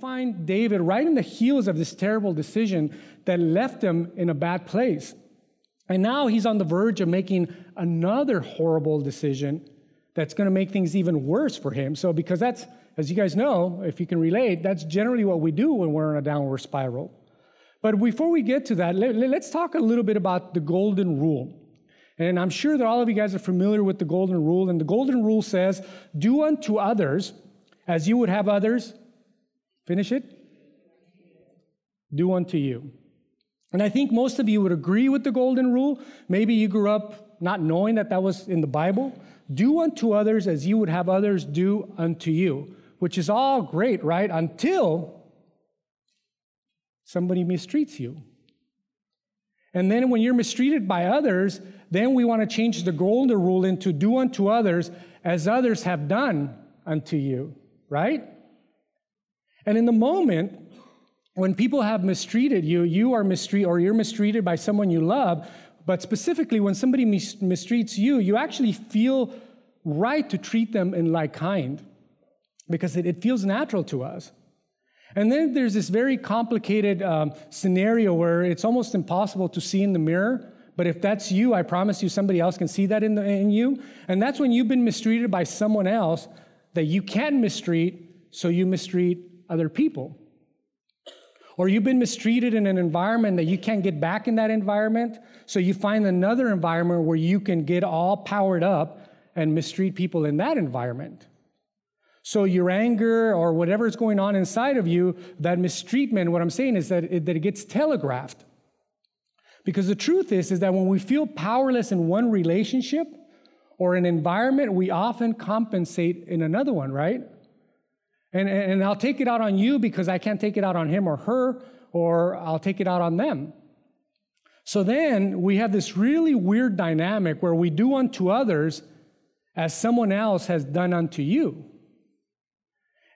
find David right in the heels of this terrible decision that left him in a bad place. And now he's on the verge of making another horrible decision that's going to make things even worse for him. So, because that's, as you guys know, if you can relate, that's generally what we do when we're in a downward spiral. But before we get to that, let, us talk a little bit about the golden rule. And I'm sure that all of you guys are familiar with the golden rule. And the golden rule says, Do unto others as you would have others. Finish it. Do unto you. And I think most of you would agree with the golden rule. Maybe you grew up not knowing that that was in the Bible. Do unto others as you would have others do unto you, which is all great, right? Until somebody mistreats you. And then when you're mistreated by others, then we want to change the golden rule into do unto others as others have done unto you, right? And in the moment when people have mistreated you, you are mistreated or you're mistreated by someone you love, but specifically when somebody mistreats you, you actually feel right to treat them in like kind because it, it feels natural to us. And then there's this very complicated um, scenario where it's almost impossible to see in the mirror. But if that's you, I promise you somebody else can see that in, the, in you. And that's when you've been mistreated by someone else that you can mistreat, so you mistreat other people. Or you've been mistreated in an environment that you can't get back in that environment, so you find another environment where you can get all powered up and mistreat people in that environment. So your anger or whatever is going on inside of you, that mistreatment, what I'm saying is that it, that it gets telegraphed. Because the truth is, is that when we feel powerless in one relationship or an environment, we often compensate in another one, right? And, and I'll take it out on you because I can't take it out on him or her, or I'll take it out on them. So then we have this really weird dynamic where we do unto others as someone else has done unto you.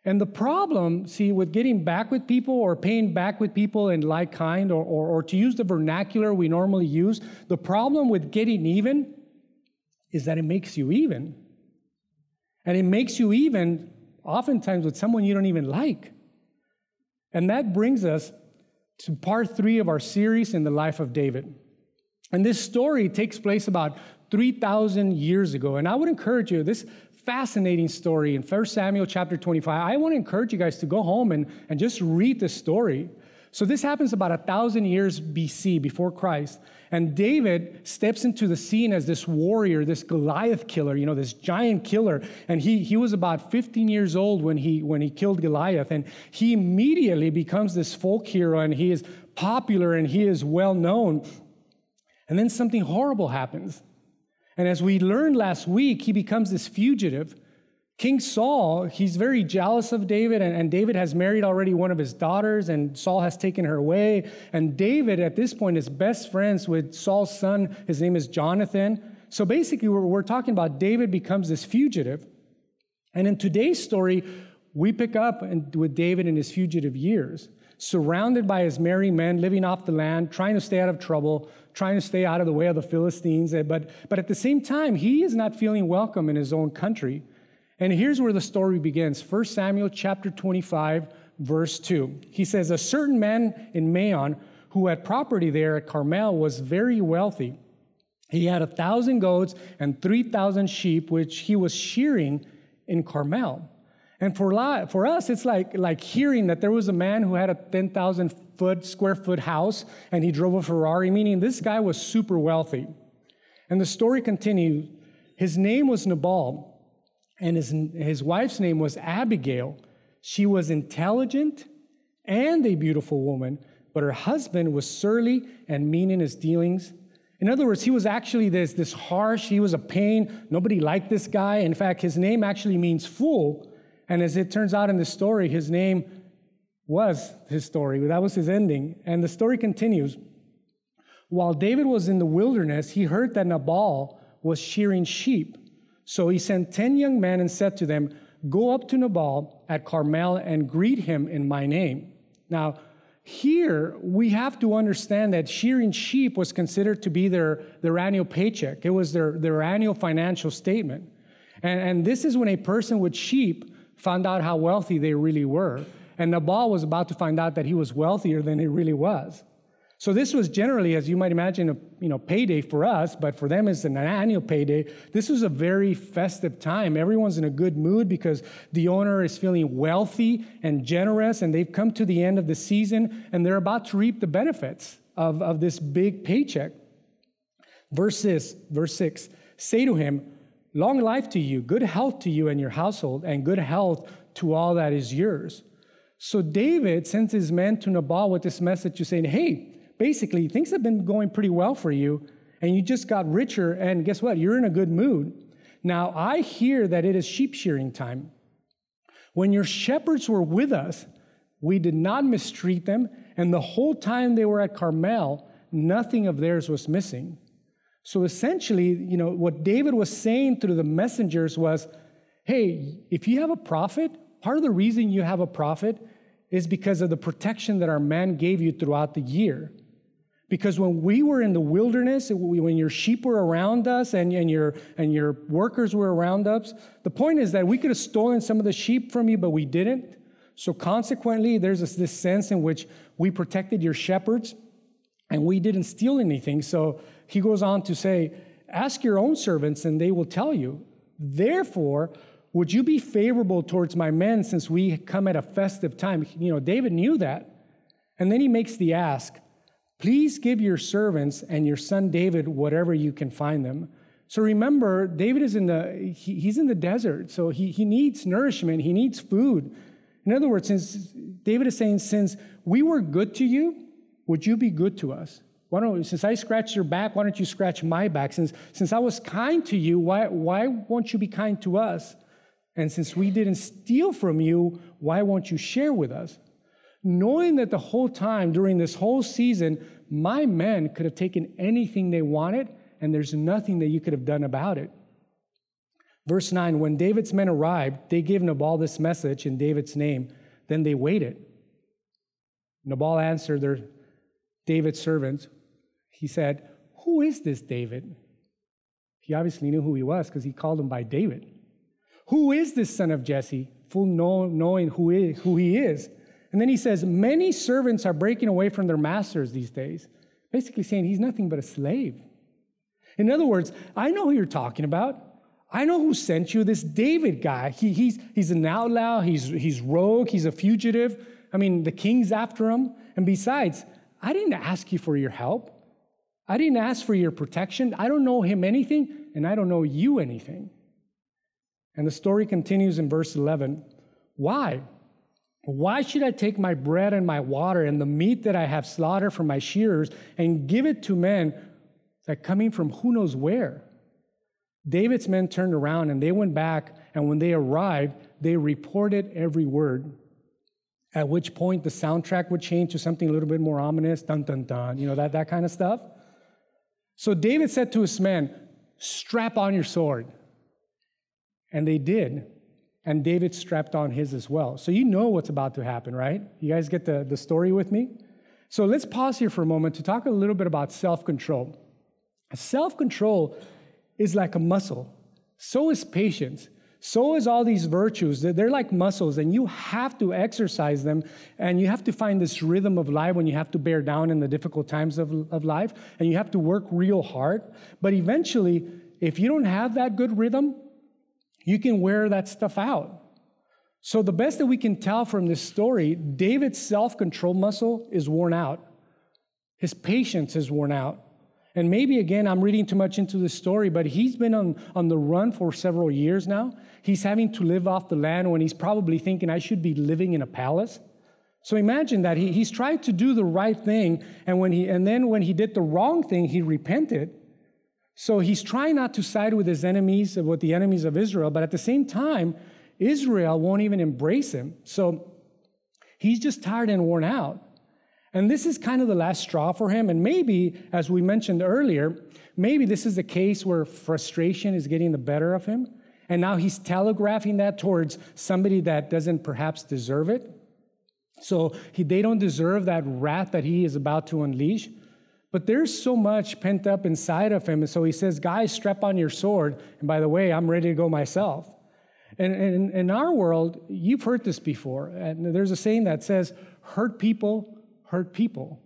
And the problem, see, with getting back with people or paying back with people in like kind, or, or, or, to use the vernacular we normally use, the problem with getting even is that it makes you even. And it makes you even oftentimes with someone you don't even like. And that brings us to part three of our series in the life of David. And this story takes place about 3,000 years ago. And I would encourage you, this fascinating story in 1 Samuel chapter 25. I want to encourage you guys to go home and, and just read the story. So this happens about a thousand years BC, before Christ. And David steps into the scene as this warrior, this Goliath killer, you know, this giant killer. And he, he was about 15 years old when he, when he killed Goliath. And he immediately becomes this folk hero and he is popular and he is well known. And then something horrible happens. And as we learned last week, he becomes this fugitive. King Saul, he's very jealous of David, and, and, David has married already one of his daughters, and Saul has taken her away. And David, at this point, is best friends with Saul's son. His name is Jonathan. So basically, we're, we're talking about David becomes this fugitive. And in today's story, we pick up with David in his fugitive years, surrounded by his merry men, living off the land, trying to stay out of trouble, trying to stay out of the way of the Philistines. But, but at the same time, he is not feeling welcome in his own country. And here's where the story begins 1 Samuel chapter 25, verse 2. He says, A certain man in Maon who had property there at Carmel was very wealthy. He had a thousand goats and 3,000 sheep, which he was shearing in Carmel. And for, for us, it's like, like hearing that there was a man who had a 10,000 foot, square foot house and he drove a Ferrari, meaning this guy was super wealthy. And the story continues. His name was Nabal, and his, his wife's name was Abigail. She was intelligent and a beautiful woman, but her husband was surly and mean in his dealings. In other words, he was actually this, this harsh, he was a pain. Nobody liked this guy. In fact, his name actually means fool. And as it turns out in the story, his name was his story. That was his ending. And the story continues. While David was in the wilderness, he heard that Nabal was shearing sheep. So he sent 10 young men and said to them, Go up to Nabal at Carmel and greet him in my name. Now, here we have to understand that shearing sheep was considered to be their, their annual paycheck, it was their, their annual financial statement. And, and this is when a person with sheep found out how wealthy they really were. And Nabal was about to find out that he was wealthier than he really was. So this was generally, as you might imagine, a you know, payday for us, but for them it's an annual payday. This was a very festive time. Everyone's in a good mood because the owner is feeling wealthy and generous, and they've come to the end of the season, and they're about to reap the benefits of, of this big paycheck. Verse six, verse 6 Say to him, Long life to you, good health to you and your household, and good health to all that is yours. So David sends his men to Nabal with this message to saying, Hey, basically, things have been going pretty well for you, and you just got richer, and guess what? You're in a good mood. Now, I hear that it is sheep shearing time. When your shepherds were with us, we did not mistreat them, and the whole time they were at Carmel, nothing of theirs was missing. So essentially, you know, what David was saying through the messengers was, hey, if you have a profit, part of the reason you have a profit is because of the protection that our man gave you throughout the year. Because when we were in the wilderness, when your sheep were around us and, and, your, and your workers were around us, the point is that we could have stolen some of the sheep from you, but we didn't. So consequently, there's this, this sense in which we protected your shepherds and we didn't steal anything. So he goes on to say, Ask your own servants, and they will tell you. Therefore, would you be favorable towards my men since we come at a festive time? You know, David knew that. And then he makes the ask Please give your servants and your son David whatever you can find them. So remember, David is in the, he, he's in the desert, so he, he needs nourishment, he needs food. In other words, since David is saying, since we were good to you, would you be good to us? Why don't, since I scratched your back, why don't you scratch my back? Since, since I was kind to you, why, why won't you be kind to us? And since we didn't steal from you, why won't you share with us? Knowing that the whole time during this whole season, my men could have taken anything they wanted, and there's nothing that you could have done about it. Verse 9 When David's men arrived, they gave Nabal this message in David's name. Then they waited. Nabal answered their David's servants. He said, Who is this David? He obviously knew who he was because he called him by David. Who is this son of Jesse? Full knowing who, is, who he is. And then he says, Many servants are breaking away from their masters these days. Basically saying he's nothing but a slave. In other words, I know who you're talking about. I know who sent you, this David guy. He, he's, he's an outlaw, he's, he's rogue, he's a fugitive. I mean, the king's after him. And besides, I didn't ask you for your help. I didn't ask for your protection. I don't know him anything, and I don't know you anything. And the story continues in verse 11. Why? Why should I take my bread and my water and the meat that I have slaughtered from my shearers and give it to men that coming from who knows where? David's men turned around and they went back, and when they arrived, they reported every word. At which point the soundtrack would change to something a little bit more ominous, dun dun dun, you know, that, that kind of stuff. So David said to his men, Strap on your sword. And they did and David strapped on his as well. So you know what's about to happen, right? You guys get the, the story with me? So let's pause here for a moment to talk a little bit about self control. Self control is like a muscle, so is patience. So is all these virtues. They're like muscles, and you have to exercise them, and you have to find this rhythm of life when you have to bear down in the difficult times of, of life, and you have to work real hard. But eventually, if you don't have that good rhythm, you can wear that stuff out. So, the best that we can tell from this story, David's self control muscle is worn out. His patience is worn out. And maybe again, I'm reading too much into the story, but he's been on, on the run for several years now. He's having to live off the land when he's probably thinking, I should be living in a palace. So imagine that he, he's tried to do the right thing, and, when he, and then when he did the wrong thing, he repented. So he's trying not to side with his enemies, with the enemies of Israel, but at the same time, Israel won't even embrace him. So he's just tired and worn out. And this is kind of the last straw for him. And maybe, as we mentioned earlier, maybe this is a case where frustration is getting the better of him. And now he's telegraphing that towards somebody that doesn't perhaps deserve it. So he, they don't deserve that wrath that he is about to unleash. But there's so much pent up inside of him. And so he says, Guys, strap on your sword. And by the way, I'm ready to go myself. And, and in our world, you've heard this before. And there's a saying that says, hurt people hurt people.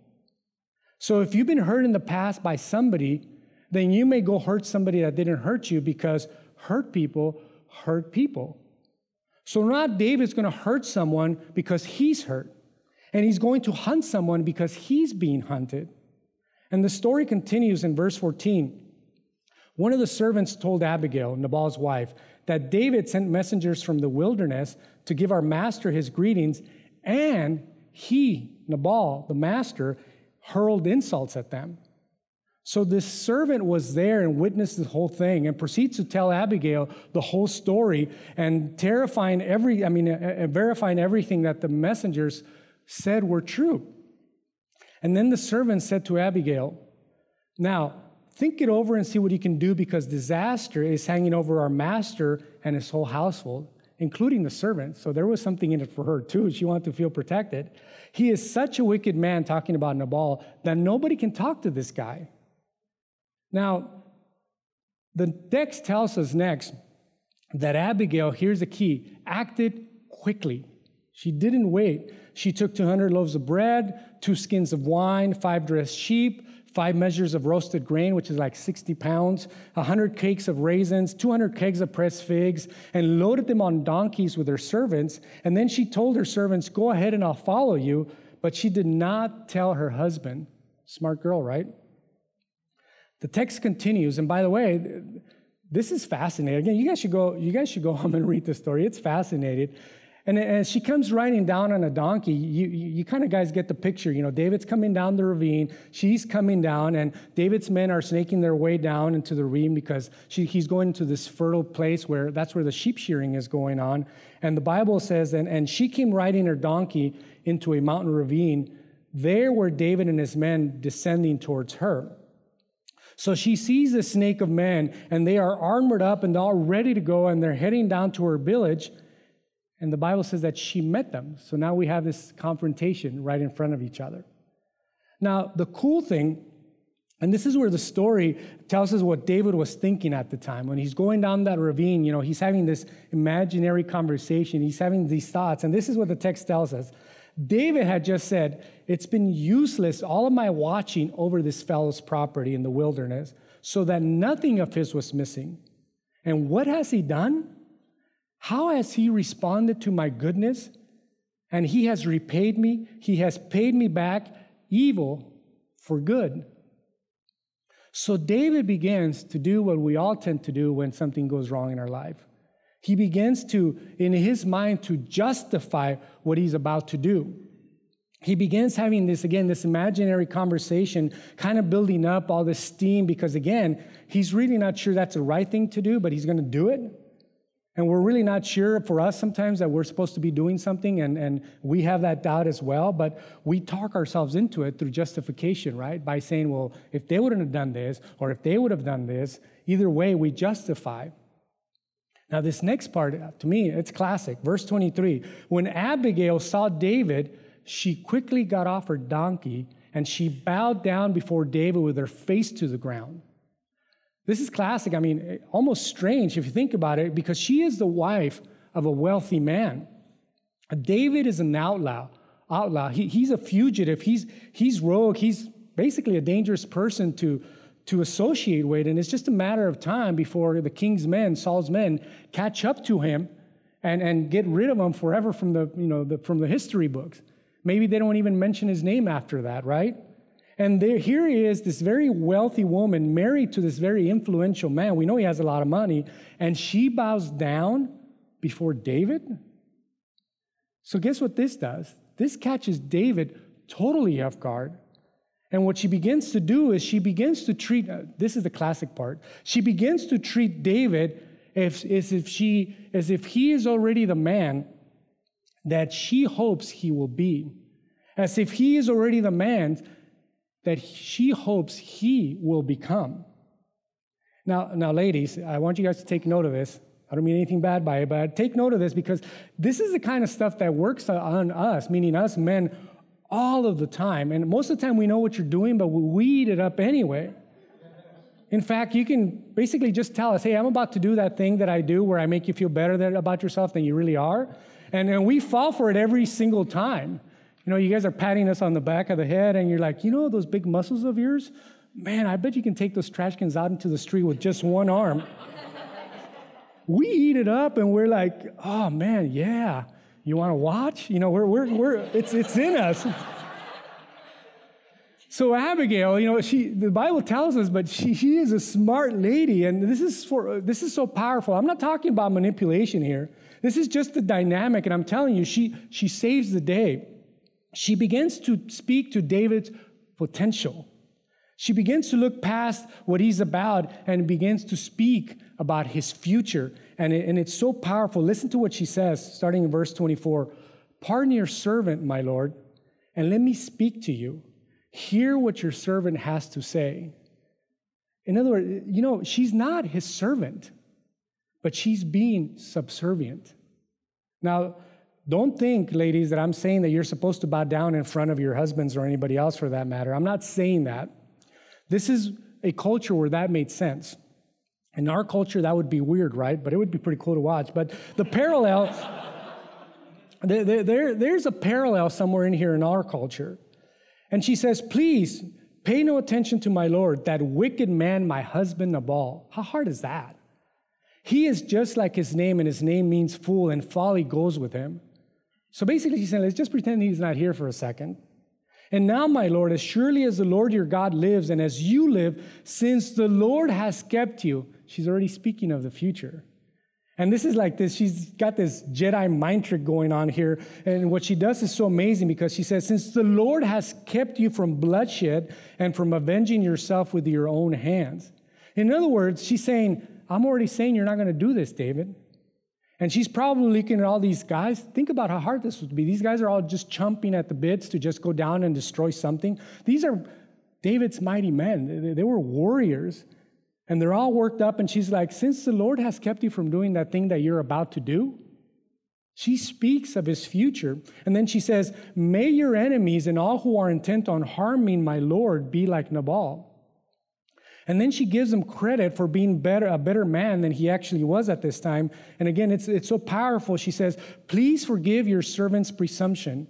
So if you've been hurt in the past by somebody, then you may go hurt somebody that didn't hurt you because hurt people hurt people. So not David's going to hurt someone because he's hurt, and he's going to hunt someone because he's being hunted. And the story continues in verse 14. One of the servants told Abigail, Nabal's wife, that David sent messengers from the wilderness to give our master his greetings, and he, Nabal, the master, hurled insults at them. So this servant was there and witnessed the whole thing and proceeds to tell Abigail the whole story and terrifying every, I mean, uh, uh, verifying everything that the messengers said were true. And then the servant said to Abigail, Now, think it over and see what you can do because disaster is hanging over our master and his whole household, including the servant. So there was something in it for her too. She wanted to feel protected. He is such a wicked man, talking about Nabal, that nobody can talk to this guy. Now, the text tells us next that Abigail, here's the key, acted quickly. She didn't wait. She took 200 loaves of bread, two skins of wine, five dressed sheep, five measures of roasted grain, which is like 60 pounds, 100 cakes of raisins, 200 kegs of pressed figs, and loaded them on donkeys with her servants. And then she told her servants, Go ahead and I'll follow you. But she did not tell her husband. Smart girl, right? The text continues, and by the way, this is fascinating. Again, you guys should go, you guys should go home and read the story. It's fascinating. And as she comes riding down on a donkey, you, you, you kind of guys get the picture. You know, David's coming down the ravine, she's coming down, and David's men are snaking their way down into the ravine because she, he's going to this fertile place where that's where the sheep shearing is going on. And the Bible says, and, and she came riding her donkey into a mountain ravine. There were David and his men descending towards her. So she sees the snake of men, and they are armored up and all ready to go, and they're heading down to her village. And the Bible says that she met them. So now we have this confrontation right in front of each other. Now, the cool thing, and this is where the story tells us what David was thinking at the time. When he's going down that ravine, you know, he's having this imaginary conversation, he's having these thoughts. And this is what the text tells us David had just said, It's been useless, all of my watching over this fellow's property in the wilderness, so that nothing of his was missing. And what has he done? How has he responded to my goodness? And he has repaid me, he has paid me back evil for good. So David begins to do what we all tend to do when something goes wrong in our life. He begins to, in his mind, to justify what he's about to do. He begins having this, again, this imaginary conversation, kind of building up all this steam because, again, he's really not sure that's the right thing to do, but he's going to do it. And we're really not sure for us sometimes that we're supposed to be doing something, and, and we have that doubt as well, but we talk ourselves into it through justification, right? By saying, well, if they wouldn't have done this, or if they would have done this, either way, we justify. Now, this next part, uh, to me, it's classic. Verse 23 When Abigail saw David, she quickly got off her donkey and she bowed down before David with her face to the ground. This is classic. I mean, almost strange if you think about it, because she is the wife of a wealthy man. David is an outlaw. Outlaw. He, he's a fugitive. He's he's rogue. He's basically a dangerous person to to associate with. And it's just a matter of time before the king's men, Saul's men, catch up to him and, and get rid of him forever from the, you know, the, from the history books. Maybe they don't even mention his name after that, right? And there, here he is, this very wealthy woman married to this very influential man. We know he has a lot of money, and she bows down before David. So, guess what this does? This catches David totally off guard. And what she begins to do is she begins to treat, uh, this is the classic part, she begins to treat David as, if she, as if he is already the man that she hopes he will be. As if he is already the man that she hopes he will become. Now, now, ladies, I want you guys to take note of this. I don't mean anything bad by it, but take note of this because this is the kind of stuff that works on us, meaning us men all of the time. And most of the time we know what you're doing, but we weed it up anyway. In fact, you can basically just tell us, hey, I'm about to do that thing that I do where I make you feel better about yourself than you really are. And, and we fall for it every single time. You know, you guys are patting us on the back of the head, and you're like, you know, those big muscles of yours? Man, I bet you can take those trash cans out into the street with just one arm. we eat it up, and we're like, oh man, yeah. You want to watch? You know, we're, we're, we're, it's, it's in us. So Abigail, you know, she the Bible tells us, but she, she is a smart lady, and this is for this is so powerful. I'm not talking about manipulation here. This is just the dynamic, and I'm telling you, she she saves the day. She begins to speak to David's potential. She begins to look past what he's about and begins to speak about his future. And, it, and it's so powerful. Listen to what she says, starting in verse 24 Pardon your servant, my Lord, and let me speak to you. Hear what your servant has to say. In other words, you know, she's not his servant, but she's being subservient. Now, don't think, ladies, that I'm saying that you're supposed to bow down in front of your husbands or anybody else for that matter. I'm not saying that. This is a culture where that made sense. In our culture, that would be weird, right? But it would be pretty cool to watch. But the parallel, there, there, there's a parallel somewhere in here in our culture. And she says, Please pay no attention to my Lord, that wicked man, my husband Nabal. How hard is that? He is just like his name, and his name means fool, and folly goes with him. So basically, she's saying, Let's just pretend he's not here for a second. And now, my Lord, as surely as the Lord your God lives, and as you live, since the Lord has kept you, she's already speaking of the future. And this is like this, she's got this Jedi mind trick going on here. And what she does is so amazing because she says, Since the Lord has kept you from bloodshed and from avenging yourself with your own hands. In other words, she's saying, I'm already saying you're not going to do this, David. And she's probably looking at all these guys. Think about how hard this would be. These guys are all just chomping at the bits to just go down and destroy something. These are David's mighty men, they were warriors. And they're all worked up, and she's like, Since the Lord has kept you from doing that thing that you're about to do, she speaks of his future. And then she says, May your enemies and all who are intent on harming my Lord be like Nabal. And then she gives him credit for being better, a better man than he actually was at this time. And again, it's, it's so powerful. She says, Please forgive your servant's presumption.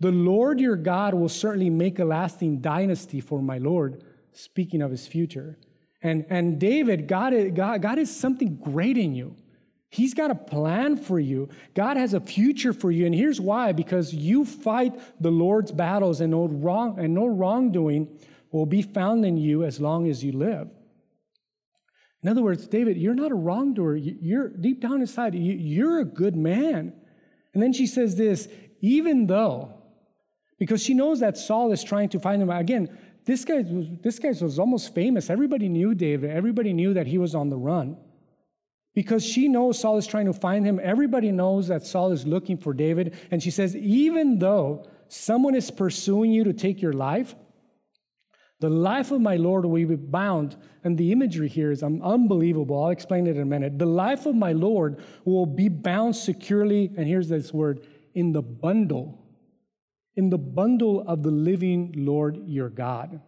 The Lord your God will certainly make a lasting dynasty for my Lord, speaking of his future. And, and David, God God, God is something great in you. He's got a plan for you. God has a future for you. And here's why because you fight the Lord's battles, and no, wrong, and no wrongdoing will be found in you as long as you live. In other words, David, you're not a wrongdoer. You're deep down inside, you're a good man. And then she says this even though, because she knows that Saul is trying to find him. Again, this guy was, this guy was almost famous. Everybody knew David. Everybody knew that he was on the run. Because she knows Saul is trying to find him. Everybody knows that Saul is looking for David. And she says, even though someone is pursuing you to take your life, the life of my Lord will be bound. And the imagery here is unbelievable. I'll explain it in a minute. The life of my Lord will be bound securely, and here's this word, in the bundle in the bundle of the living Lord your God.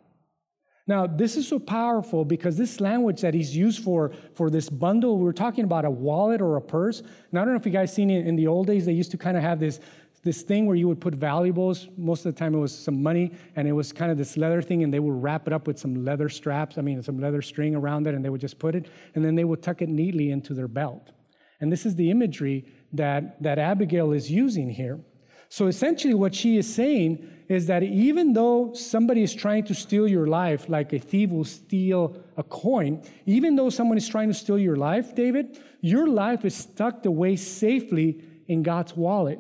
Now, this is so powerful because this language that he's used for, for this bundle, we're talking about a wallet or a purse. And I don't know if you guys seen it in the old days, they used to kind of have this, this thing where you would put valuables. Most of the time it was some money, and it was kind of this leather thing, and they would wrap it up with some leather straps, I mean, some leather string around it, and they would just put it, and then they would tuck it neatly into their belt. And this is the imagery that, that Abigail is using here. So essentially, what she is saying is that even though somebody is trying to steal your life, like a thief will steal a coin, even though someone is trying to steal your life, David, your life is tucked away safely in God's wallet.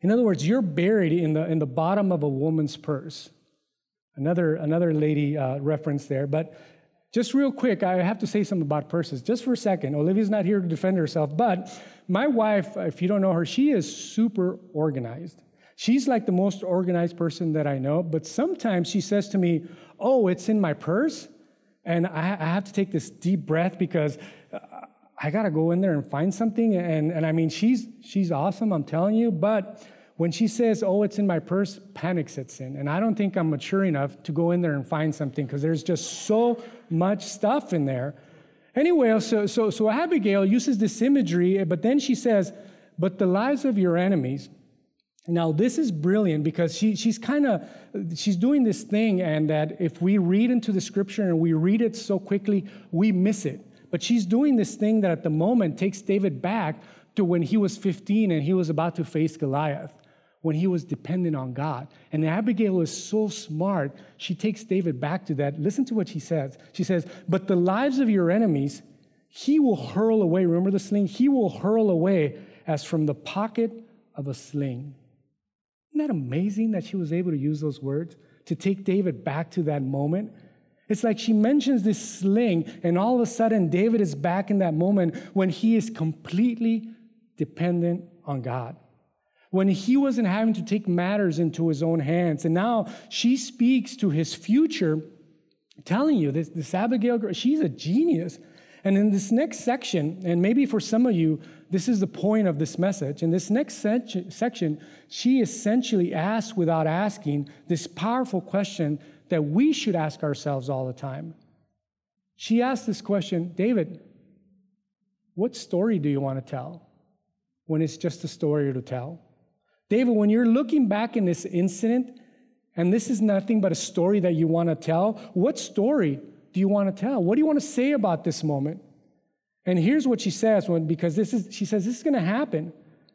In other words, you're buried in the, in the bottom of a woman's purse. Another, another lady uh, reference there. But just real quick, I have to say something about purses. Just for a second. Olivia's not here to defend herself, but my wife, if you don't know her, she is super organized. She's like the most organized person that I know, but sometimes she says to me, Oh, it's in my purse. And I, have to take this deep breath because I got to go in there and find something. And, and I mean, she's, she's awesome, I'm telling you. But when she says, Oh, it's in my purse, panic sets in. And I don't think I'm mature enough to go in there and find something because there's just so much stuff in there. Anyway, so, so, so Abigail uses this imagery, but then she says, But the lives of your enemies, now, this is brilliant because she, she's kind of she's doing this thing, and that if we read into the scripture and we read it so quickly, we miss it. But she's doing this thing that at the moment takes David back to when he was 15 and he was about to face Goliath, when he was dependent on God. And Abigail is so smart, she takes David back to that. Listen to what she says. She says, But the lives of your enemies, he will hurl away. Remember the sling? He will hurl away as from the pocket of a sling. Isn't that amazing that she was able to use those words to take David back to that moment? It's like she mentions this sling, and all of a sudden, David is back in that moment when he is completely dependent on God. When he wasn't having to take matters into his own hands. And now she speaks to his future, telling you this, this Abigail girl, she's a genius. And in this next section, and maybe for some of you, this is the point of this message. In this next section, she essentially asks without asking this powerful question that we should ask ourselves all the time. She asked this question David, what story do you want to tell when it's just a story to tell? David, when you're looking back in this incident, and this is nothing but a story that you want to tell, what story do you want to tell? What do you want to say about this moment? And here's what she says when because this is she says this is going to happen.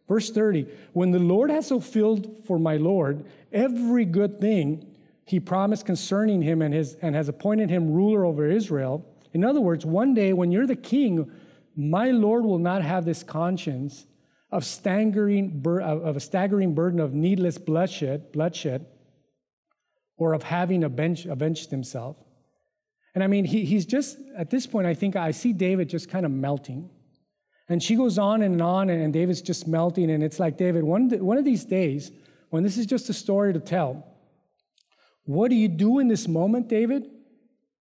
Verse 30, when the Lord has fulfilled for my Lord every good thing he promised concerning him and his and has appointed him ruler over Israel. In other words, one day when you're the king, my Lord will not have this conscience of staggering of a staggering burden of needless bloodshed, bloodshed, or of having avenged, avenged himself. And I mean, he, he's just, at this point, I think I see David just kind of melting. And she goes on and on, and David's just melting. And it's like, David, one, one of these days, when this is just a story to tell, what do you do in this moment, David,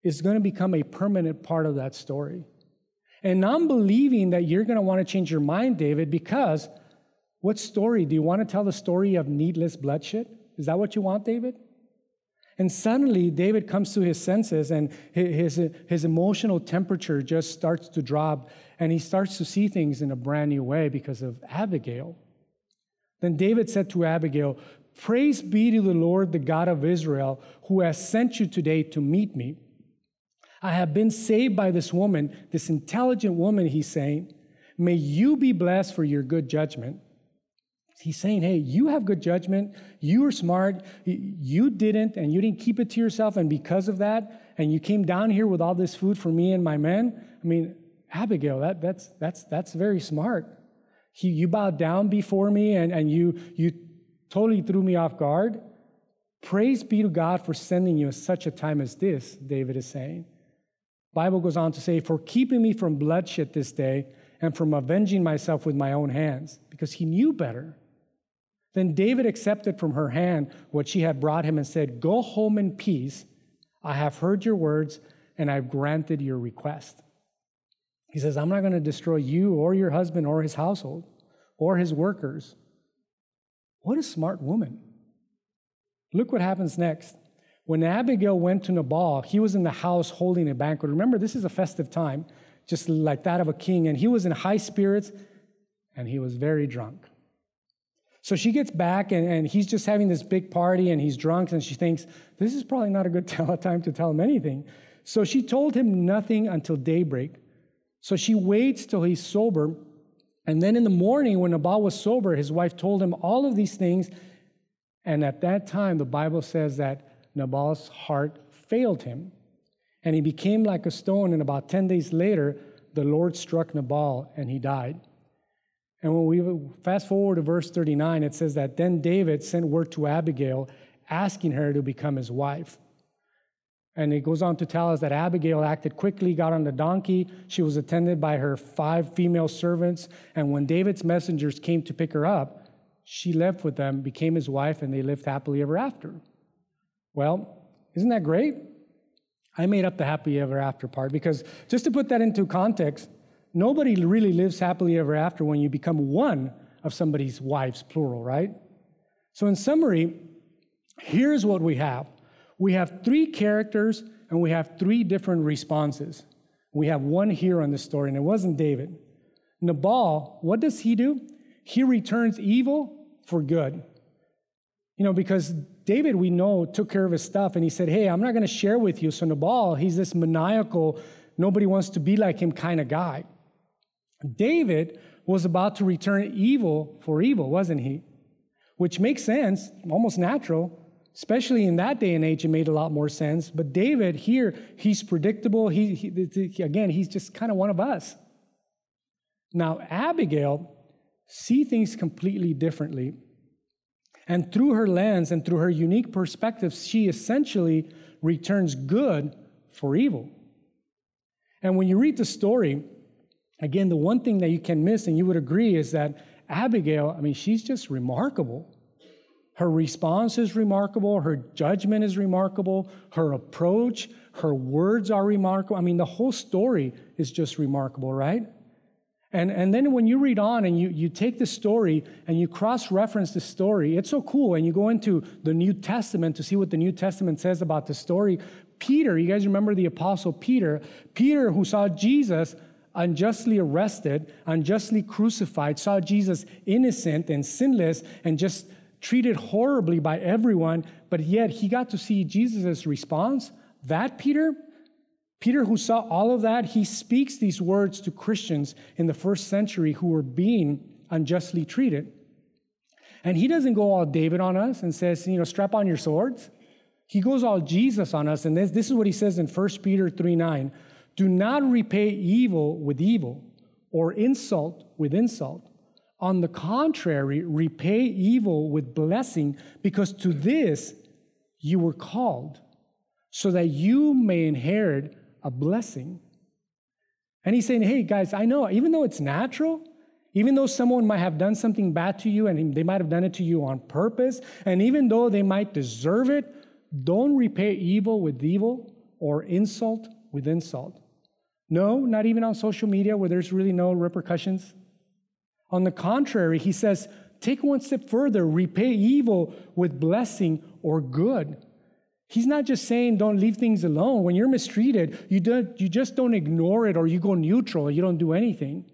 is going to become a permanent part of that story. And I'm believing that you're going to want to change your mind, David, because what story? Do you want to tell the story of needless bloodshed? Is that what you want, David? And suddenly, David comes to his senses and his, his emotional temperature just starts to drop, and he starts to see things in a brand new way because of Abigail. Then David said to Abigail, Praise be to the Lord, the God of Israel, who has sent you today to meet me. I have been saved by this woman, this intelligent woman, he's saying. May you be blessed for your good judgment. He's saying, hey, you have good judgment. You are smart. You didn't, and you didn't keep it to yourself. And because of that, and you came down here with all this food for me and my men. I mean, Abigail, that, that's, that's, that's very smart. He, you bowed down before me and, and you, you totally threw me off guard. Praise be to God for sending you at such a time as this, David is saying. Bible goes on to say, for keeping me from bloodshed this day and from avenging myself with my own hands, because he knew better. Then David accepted from her hand what she had brought him and said, Go home in peace. I have heard your words and I've granted your request. He says, I'm not going to destroy you or your husband or his household or his workers. What a smart woman. Look what happens next. When Abigail went to Nabal, he was in the house holding a banquet. Remember, this is a festive time, just like that of a king, and he was in high spirits and he was very drunk. So she gets back, and, and he's just having this big party, and he's drunk, and she thinks, this is probably not a good time to tell him anything. So she told him nothing until daybreak. So she waits till he's sober. And then in the morning, when Nabal was sober, his wife told him all of these things. And at that time, the Bible says that Nabal's heart failed him. And he became like a stone. And about 10 days later, the Lord struck Nabal and he died. And when we fast forward to verse 39, it says that then David sent word to Abigail asking her to become his wife. And it goes on to tell us that Abigail acted quickly, got on the donkey. She was attended by her five female servants. And when David's messengers came to pick her up, she left with them, became his wife, and they lived happily ever after. Well, isn't that great? I made up the happy ever after part because just to put that into context, nobody really lives happily ever after when you become one of somebody's wives, plural, right? So, in summary, here's what we have we have three characters and we have three different responses. We have one here on the story, and it wasn't David. Nabal, what does he do? He returns evil for good. You know, because David, we know, took care of his stuff and he said, Hey, I'm not going to share with you. So Nabal, he's this maniacal, nobody wants to be like him kind of guy. David was about to return evil for evil, wasn't he? Which makes sense, almost natural, especially in that day and age, it made a lot more sense. But David here, he's predictable. He, he again, he's just kind of one of us. Now, Abigail see things completely differently. And through her lens and through her unique perspective, she essentially returns good for evil. And when you read the story, again, the one thing that you can miss, and you would agree, is that Abigail, I mean, she's just remarkable. Her response is remarkable. Her judgment is remarkable. Her approach, her words are remarkable. I mean, the whole story is just remarkable, right? And, and then when you read on and you, you take the story and you cross reference the story, it's so cool. And you go into the New Testament to see what the New Testament says about the story. Peter, you guys remember the Apostle Peter? Peter, who saw Jesus unjustly arrested, unjustly crucified, saw Jesus innocent and sinless and just treated horribly by everyone, but yet he got to see Jesus' response. That Peter, Peter, who saw all of that, he speaks these words to Christians in the first century who were being unjustly treated. And he doesn't go all David on us and says, you know, strap on your swords. He goes all Jesus on us. And this, this is what he says in 1 Peter 3 9. Do not repay evil with evil or insult with insult. On the contrary, repay evil with blessing, because to this you were called, so that you may inherit a blessing. And he's saying, hey, guys, I know, even though it's natural, even though someone might have done something bad to you and they might have done it to you on purpose, and even though they might deserve it, don't repay evil with evil or insult with insult. No, not even on social media where there's really no repercussions. On the contrary, he says, take one step further, repay evil with blessing or good. He's not just saying don't leave things alone. When you're mistreated, you, don't, you just don't ignore it or you go neutral, you don't do anything.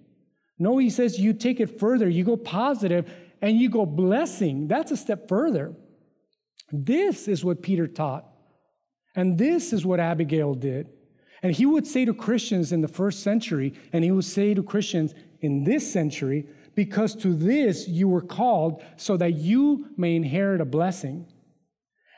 No, he says you take it further, you go positive, and you go blessing. That's a step further. This is what Peter taught. And this is what Abigail did. And he would say to Christians in the first century, and he would say to Christians in this century, because to this you were called so that you may inherit a blessing.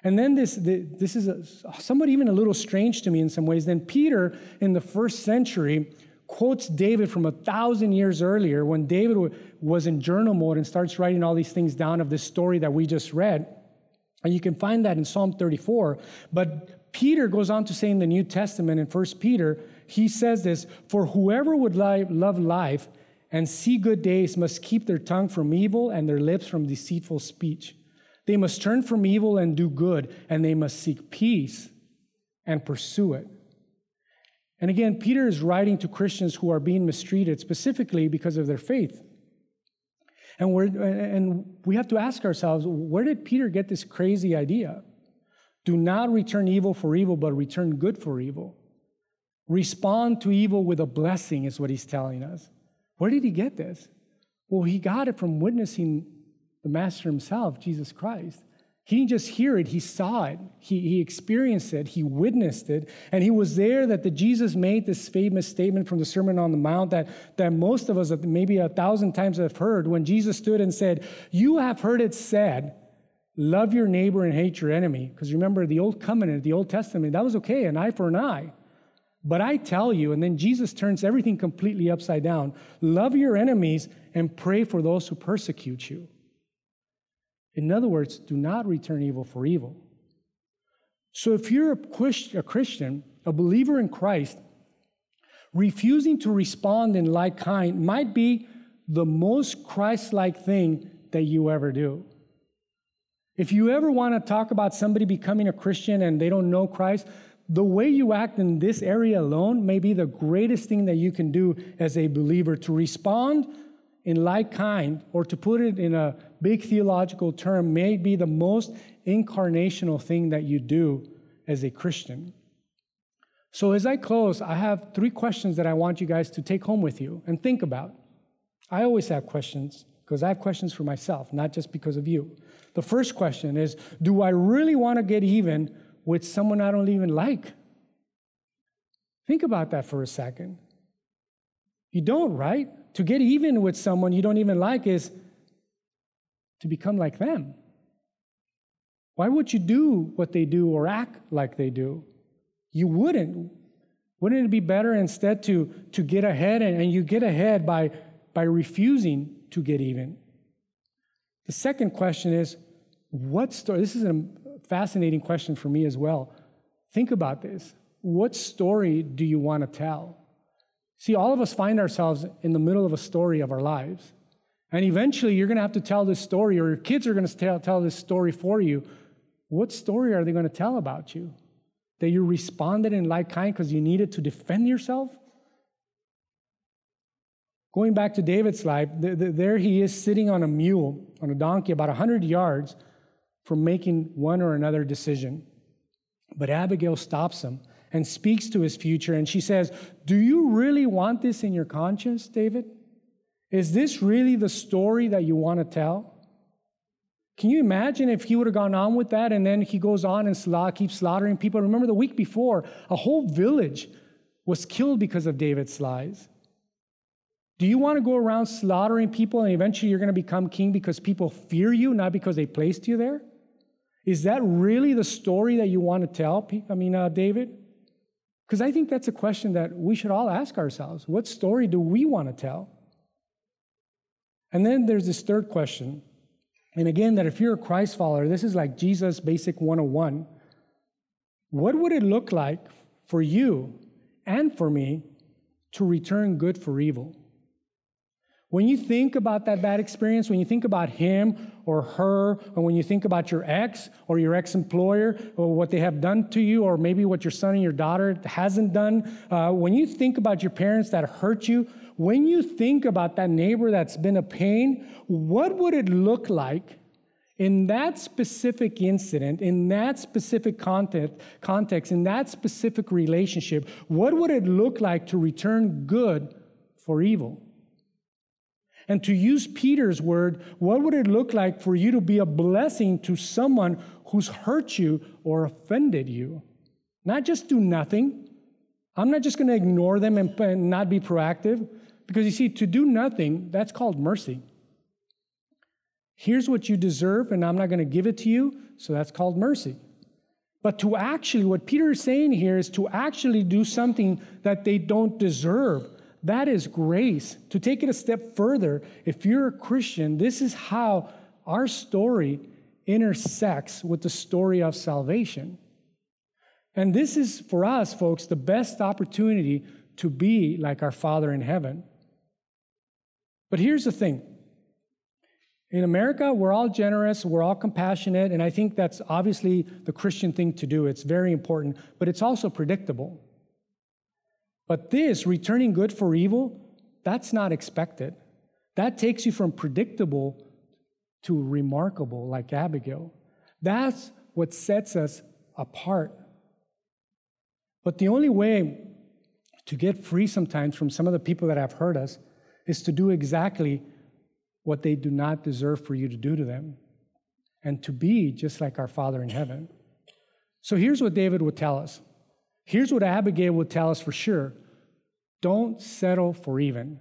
And then this, this is a, somewhat even a little strange to me in some ways. Then Peter, in the first century, quotes David from a thousand years earlier when David was in journal mode and starts writing all these things down of this story that we just read. And you can find that in Psalm 34. But Peter goes on to say in the New Testament in 1 Peter, he says this For whoever would love life and see good days must keep their tongue from evil and their lips from deceitful speech. They must turn from evil and do good, and they must seek peace and pursue it. And again, Peter is writing to Christians who are being mistreated specifically because of their faith. And, we're, and we have to ask ourselves where did Peter get this crazy idea? Do not return evil for evil, but return good for evil. Respond to evil with a blessing, is what he's telling us. Where did he get this? Well, he got it from witnessing the Master himself, Jesus Christ. He didn't just hear it, he saw it, he, he experienced it, he witnessed it, and he was there that the Jesus made this famous statement from the Sermon on the Mount that, that most of us, maybe a thousand times, have heard when Jesus stood and said, You have heard it said, love your neighbor and hate your enemy. Because remember, the Old Covenant, the Old Testament, that was okay, an eye for an eye. But I tell you, and then Jesus turns everything completely upside down love your enemies and pray for those who persecute you. In other words, do not return evil for evil. So if you're a Christian, a believer in Christ, refusing to respond in like kind might be the most Christ like thing that you ever do. If you ever want to talk about somebody becoming a Christian and they don't know Christ, the way you act in this area alone may be the greatest thing that you can do as a believer to respond in like kind, or to put it in a big theological term, may be the most incarnational thing that you do as a Christian. So, as I close, I have three questions that I want you guys to take home with you and think about. I always have questions because I have questions for myself, not just because of you. The first question is Do I really want to get even with someone I don't even like? Think about that for a second. You don't, right? To get even with someone you don't even like is to become like them. Why would you do what they do or act like they do? You wouldn't. Wouldn't it be better instead to, to get ahead and, and you get ahead by, by refusing to get even? The second question is what story? This is a fascinating question for me as well. Think about this. What story do you want to tell? See, all of us find ourselves in the middle of a story of our lives. And eventually, you're going to have to tell this story, or your kids are going to tell, tell this story for you. What story are they going to tell about you? That you responded in like kind because you needed to defend yourself? Going back to David's life, there he is sitting on a mule, on a donkey, about 100 yards from making one or another decision. But Abigail stops him and speaks to his future, and she says, Do you really want this in your conscience, David? Is this really the story that you want to tell? Can you imagine if he would have gone on with that and then he goes on and sla- keeps slaughtering people? Remember the week before, a whole village was killed because of David's lies. Do you want to go around slaughtering people and eventually you're going to become king because people fear you, not because they placed you there? Is that really the story that you want to tell? I mean, uh, David? Because I think that's a question that we should all ask ourselves. What story do we want to tell? And then there's this third question. And again, that if you're a Christ follower, this is like Jesus' basic 101. What would it look like for you and for me to return good for evil? When you think about that bad experience, when you think about him or her, or when you think about your ex or your ex employer or what they have done to you, or maybe what your son and your daughter hasn't done, uh, when you think about your parents that hurt you, when you think about that neighbor that's been a pain, what would it look like in that specific incident, in that specific context, context, in that specific relationship? What would it look like to return good for evil? And to use Peter's word, what would it look like for you to be a blessing to someone who's hurt you or offended you? Not just do nothing. I'm not just going to ignore them and, and not be proactive. Because you see, to do nothing, that's called mercy. Here's what you deserve, and I'm not going to give it to you, so that's called mercy. But to actually, what Peter is saying here is to actually do something that they don't deserve, that is grace. To take it a step further, if you're a Christian, this is how our story intersects with the story of salvation. And this is, for us, folks, the best opportunity to be like our Father in heaven. But here's the thing in America, we're all generous, we're all compassionate, and I think that's obviously the Christian thing to do. It's very important, but it's also predictable. But this, returning good for evil, that's not expected. That takes you from predictable to remarkable, like Abigail. That's what sets us apart. But the only way to get free sometimes from some of the people that have hurt us is to do exactly what they do not deserve for you to do to them and to be just like our Father in heaven. So here's what David would tell us Here's what Abigail would tell us for sure don't settle for even.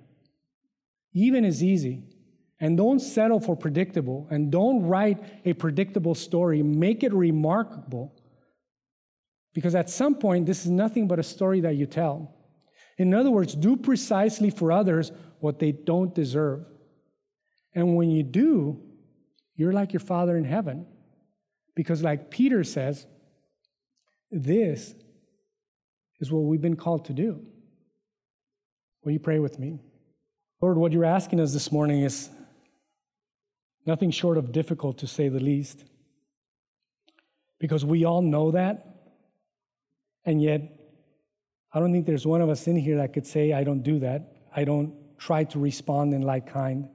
Even is easy. And don't settle for predictable. And don't write a predictable story. Make it remarkable. Because at some point, this is nothing but a story that you tell. In other words, do precisely for others what they don't deserve. And when you do, you're like your Father in heaven. Because, like Peter says, this is what we've been called to do. Will you pray with me? Lord, what you're asking us this morning is nothing short of difficult to say the least. Because we all know that, and yet I don't think there's one of us in here that could say, I don't do that. I don't try to respond in like kind.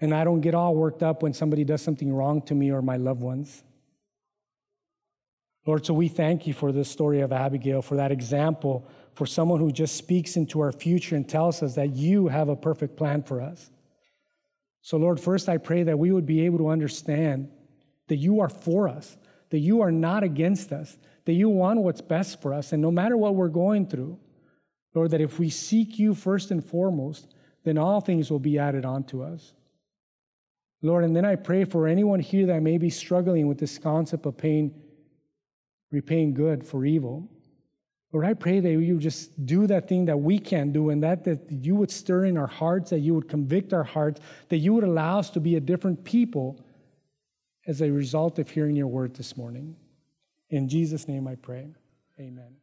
And I don't get all worked up when somebody does something wrong to me or my loved ones. Lord, so we thank you for this story of Abigail, for that example, for someone who just speaks into our future and tells us that you have a perfect plan for us. So, Lord, first I pray that we would be able to understand that you are for us, that you are not against us, that you want what's best for us. And no matter what we're going through, Lord, that if we seek you first and foremost, then all things will be added on to us. Lord, and then I pray for anyone here that may be struggling with this concept of paying, repaying good for evil. Lord, I pray that you just do that thing that we can't do, and that, that you would stir in our hearts, that you would convict our hearts, that you would allow us to be a different people as a result of hearing your word this morning. In Jesus' name I pray. Amen.